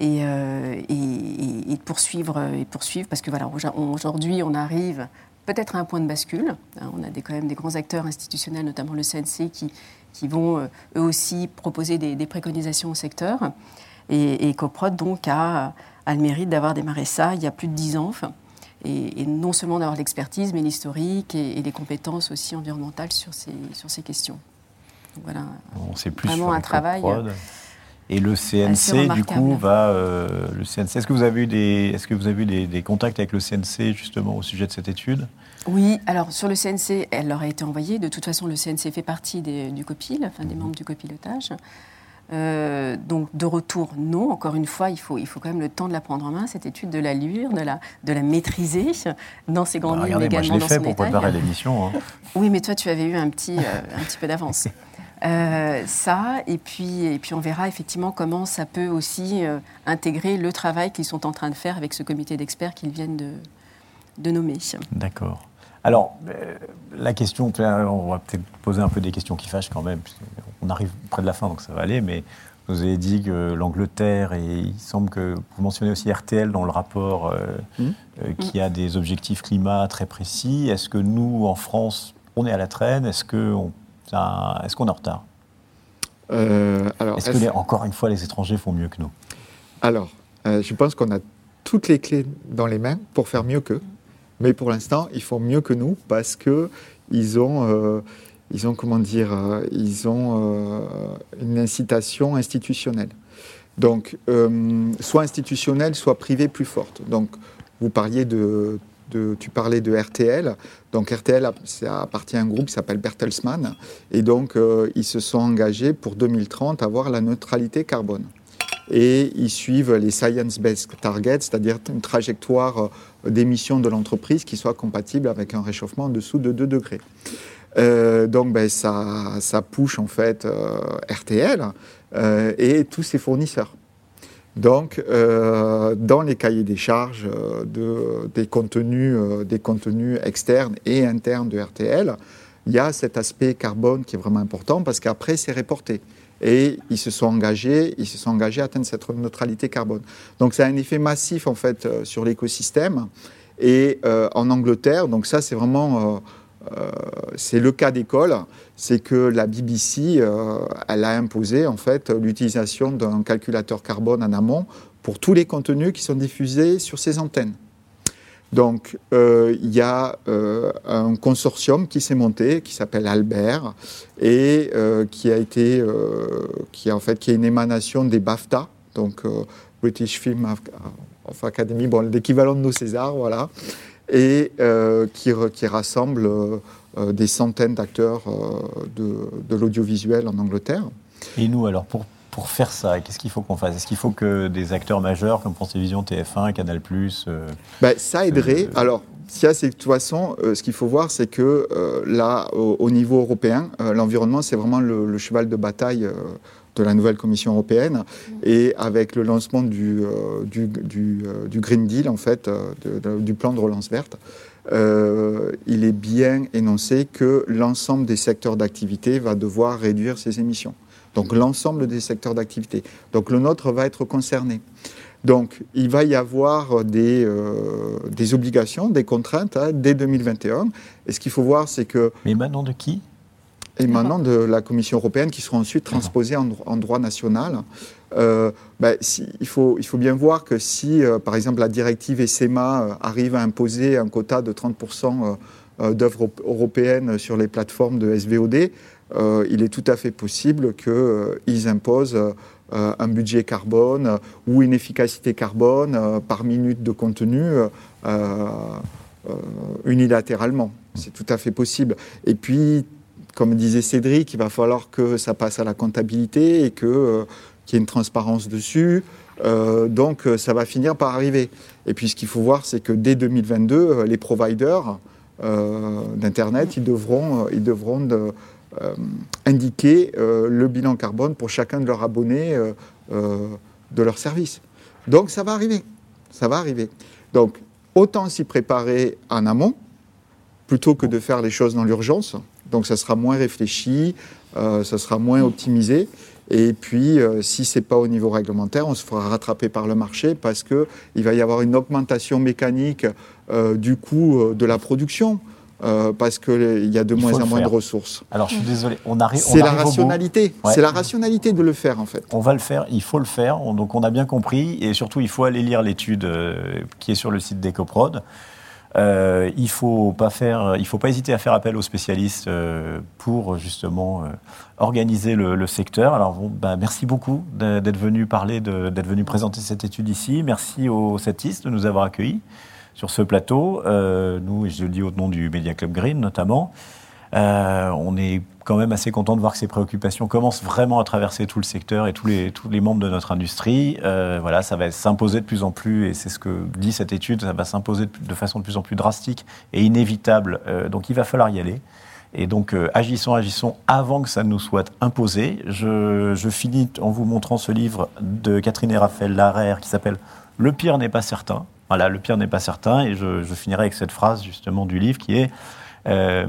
Et, euh, et, poursuivre, et poursuivre, parce que voilà, aujourd'hui, on arrive peut-être à un point de bascule. Hein, on a des, quand même des grands acteurs institutionnels, notamment le CNC, qui, qui vont euh, eux aussi proposer des, préconisations au secteur. Et, et Coprod, donc, a, a, le mérite d'avoir démarré ça il y a plus de dix ans. et, non seulement d'avoir l'expertise, mais l'historique et, les compétences aussi environnementales sur ces, sur ces questions. Donc voilà, c'est plus vraiment un travail. Et le CNC, du coup, va. Euh, le CNC, est-ce que vous avez eu des, est-ce que vous avez eu des, contacts avec le CNC justement au sujet de cette étude? Oui. Alors sur le CNC, elle leur a été envoyée. De toute façon, le CNC fait partie du COPIL, enfin des mhm. membres du copilotage. Euh, donc de retour, non. Encore une fois, il faut, il faut quand même le temps de la prendre en main, cette étude, de la lire, de la, de la maîtriser dans ses grandes bah, lignes, également moi, je fait pour préparer l'émission. Hein. Oui, mais toi, tu avais eu un petit, euh, un petit peu d'avance. Euh, ça, et puis, et puis on verra effectivement comment ça peut aussi euh, intégrer le travail qu'ils sont en train de faire avec ce comité d'experts qu'ils viennent de, de nommer. D'accord. Alors, euh, la question, on va peut-être poser un peu des questions qui fâchent quand même. On arrive près de la fin, donc ça va aller, mais vous avez dit que l'Angleterre, et il semble que vous mentionnez aussi RTL dans le rapport mmh. qui a des objectifs climat très précis. Est-ce que nous, en France, on est à la traîne? Est-ce qu'on est-ce qu'on est en retard? Euh, Est-ce que, encore une fois, les étrangers font mieux que nous? Alors, euh, je pense qu'on a toutes les clés dans les mains pour faire mieux qu'eux. Mais pour l'instant, ils font mieux que nous parce que ils ont, euh, ils ont comment dire, ils ont une incitation institutionnelle. Donc, soit institutionnelle, soit privée plus forte. Donc, vous parliez de tu parlais de RTL. Donc RTL, ça appartient à un groupe qui s'appelle Bertelsmann. Et donc, euh, ils se sont engagés pour 2030 à avoir la neutralité carbone. Et ils suivent les science-based targets, c'est-à-dire une trajectoire euh, d'émissions de l'entreprise qui soit compatible avec un réchauffement en dessous de 2 degrés. Euh, donc ben, ça, ça en fait RTL et tous ses fournisseurs. Donc, euh, dans les cahiers des charges euh, de, des, contenus, euh, des contenus externes et internes de RTL, il y a cet aspect carbone qui est vraiment important parce qu'après, c'est reporté. Et ils se sont engagés, ils se sont engagés à atteindre cette neutralité carbone. Donc, ça a un effet massif en fait sur l'écosystème. Et en Angleterre, donc ça, c'est vraiment c'est le cas d'école, c'est que la BBC, euh, elle a imposé en fait l'utilisation d'un calculateur carbone en amont pour tous les contenus qui sont diffusés sur ces antennes. Donc, euh, il y a un consortium qui s'est monté, qui s'appelle Albert, et qui a été, qui en fait, qui est une émanation des BAFTA, donc British Film Academy, bon, l'équivalent de nos Césars, voilà et euh, qui, qui, rassemble euh, euh, des centaines d'acteurs de, l'audiovisuel en Angleterre. Et nous, alors, pour, pour faire ça, qu'est-ce qu'il faut qu'on fasse? Est-ce qu'il faut que des acteurs majeurs comme France Télévisions, TF1, Canal+... Ben, ça aiderait. Alors, ça, c'est de toute façon, ce qu'il faut voir, c'est que là, au, niveau européen, l'environnement, c'est vraiment le, cheval de bataille de la nouvelle Commission européenne et avec le lancement du, euh, euh, du, Green Deal, en fait, euh, du plan de relance verte, il est bien énoncé que l'ensemble des secteurs d'activité va devoir réduire ses émissions. Donc l'ensemble des secteurs d'activité. Donc le nôtre va être concerné. Donc il va y avoir des, des obligations, des contraintes hein, dès 2021. Et ce qu'il faut voir, c'est que... Mais maintenant de qui? Émanant de la Commission européenne qui seront ensuite transposés en, droit national. Euh, ben, il, faut, il, faut, bien voir que si, euh, par exemple, la directive SMA euh, arrive à imposer un quota de 30% d'œuvres européennes sur les plateformes de SVOD, il est tout à fait possible qu'ils imposent un budget carbone ou une efficacité carbone par minute de contenu unilatéralement. C'est tout à fait possible. Et puis, comme disait Cédric, il va falloir que ça passe à la comptabilité et euh, qu'il y ait une transparence dessus. Euh, donc euh, ça va finir par arriver. Et puis ce qu'il faut voir, c'est que dès 2022, euh, les providers euh, d'Internet, ils devront, ils devront de- indiquer le bilan carbone pour chacun de leurs abonnés de leur service. Donc ça va arriver. Ça va arriver. Donc autant s'y préparer en amont plutôt que de faire les choses dans l'urgence. Donc ça sera moins réfléchi, euh, ça sera moins optimisé. Et puis, euh, si ce n'est pas au niveau réglementaire, on se fera rattraper par le marché parce qu'il va y avoir une augmentation mécanique euh, du coût de la production, euh, parce qu'il y a de Il moins en moins faire. de ressources. Alors, je suis désolé, on arrive. on C'est la rationalité. Ouais. C'est la rationalité de le faire, en fait. On va le faire, il faut le faire. On- donc on a bien compris et surtout il faut aller lire l'étude euh, qui est sur le site d'EcoProd. Euh, il faut pas faire, il faut pas hésiter à faire appel aux spécialistes euh, pour justement euh, organiser le, le secteur. Alors bon, bah, merci beaucoup d'être venu parler, d'être venu présenter cette étude ici. Merci aux satistes de nous avoir accueillis sur ce plateau. Euh, nous, et je le dis au nom du Media Club Green notamment. Euh, on est quand même assez content de voir que ces préoccupations commencent vraiment à traverser tout le secteur et tous les, tous les membres de notre industrie. Euh, voilà, ça va s'imposer de plus en plus, et c'est ce que dit cette étude, ça va s'imposer de, façon de plus en plus drastique et inévitable. Euh, donc il va falloir y aller. Et donc euh, agissons, agissons avant que ça nous soit imposé. Je, je finis en vous montrant ce livre de Catherine et Raphaël Larère qui s'appelle Le pire n'est pas certain. Voilà, le pire n'est pas certain. Et je, je finirai avec cette phrase justement du livre qui est euh,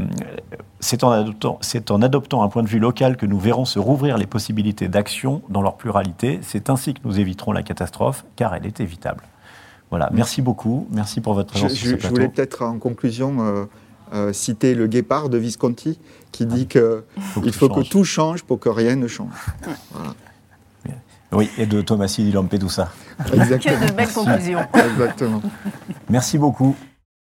c'est en, adoptant, c'est en adoptant un point de vue local que nous verrons se rouvrir les possibilités d'action dans leur pluralité. C'est ainsi que nous éviterons la catastrophe, car elle est évitable. Voilà, merci beaucoup. Merci pour votre Je, présence sur je- ce je plateau. voulais peut-être en conclusion euh, euh, citer le guépard de Visconti qui dit que Faut que il tout faut change. que tout change pour que rien ne change. Oui, et de Thomasini Lampedusa. Que de belles conclusions. Exactement. Merci beaucoup.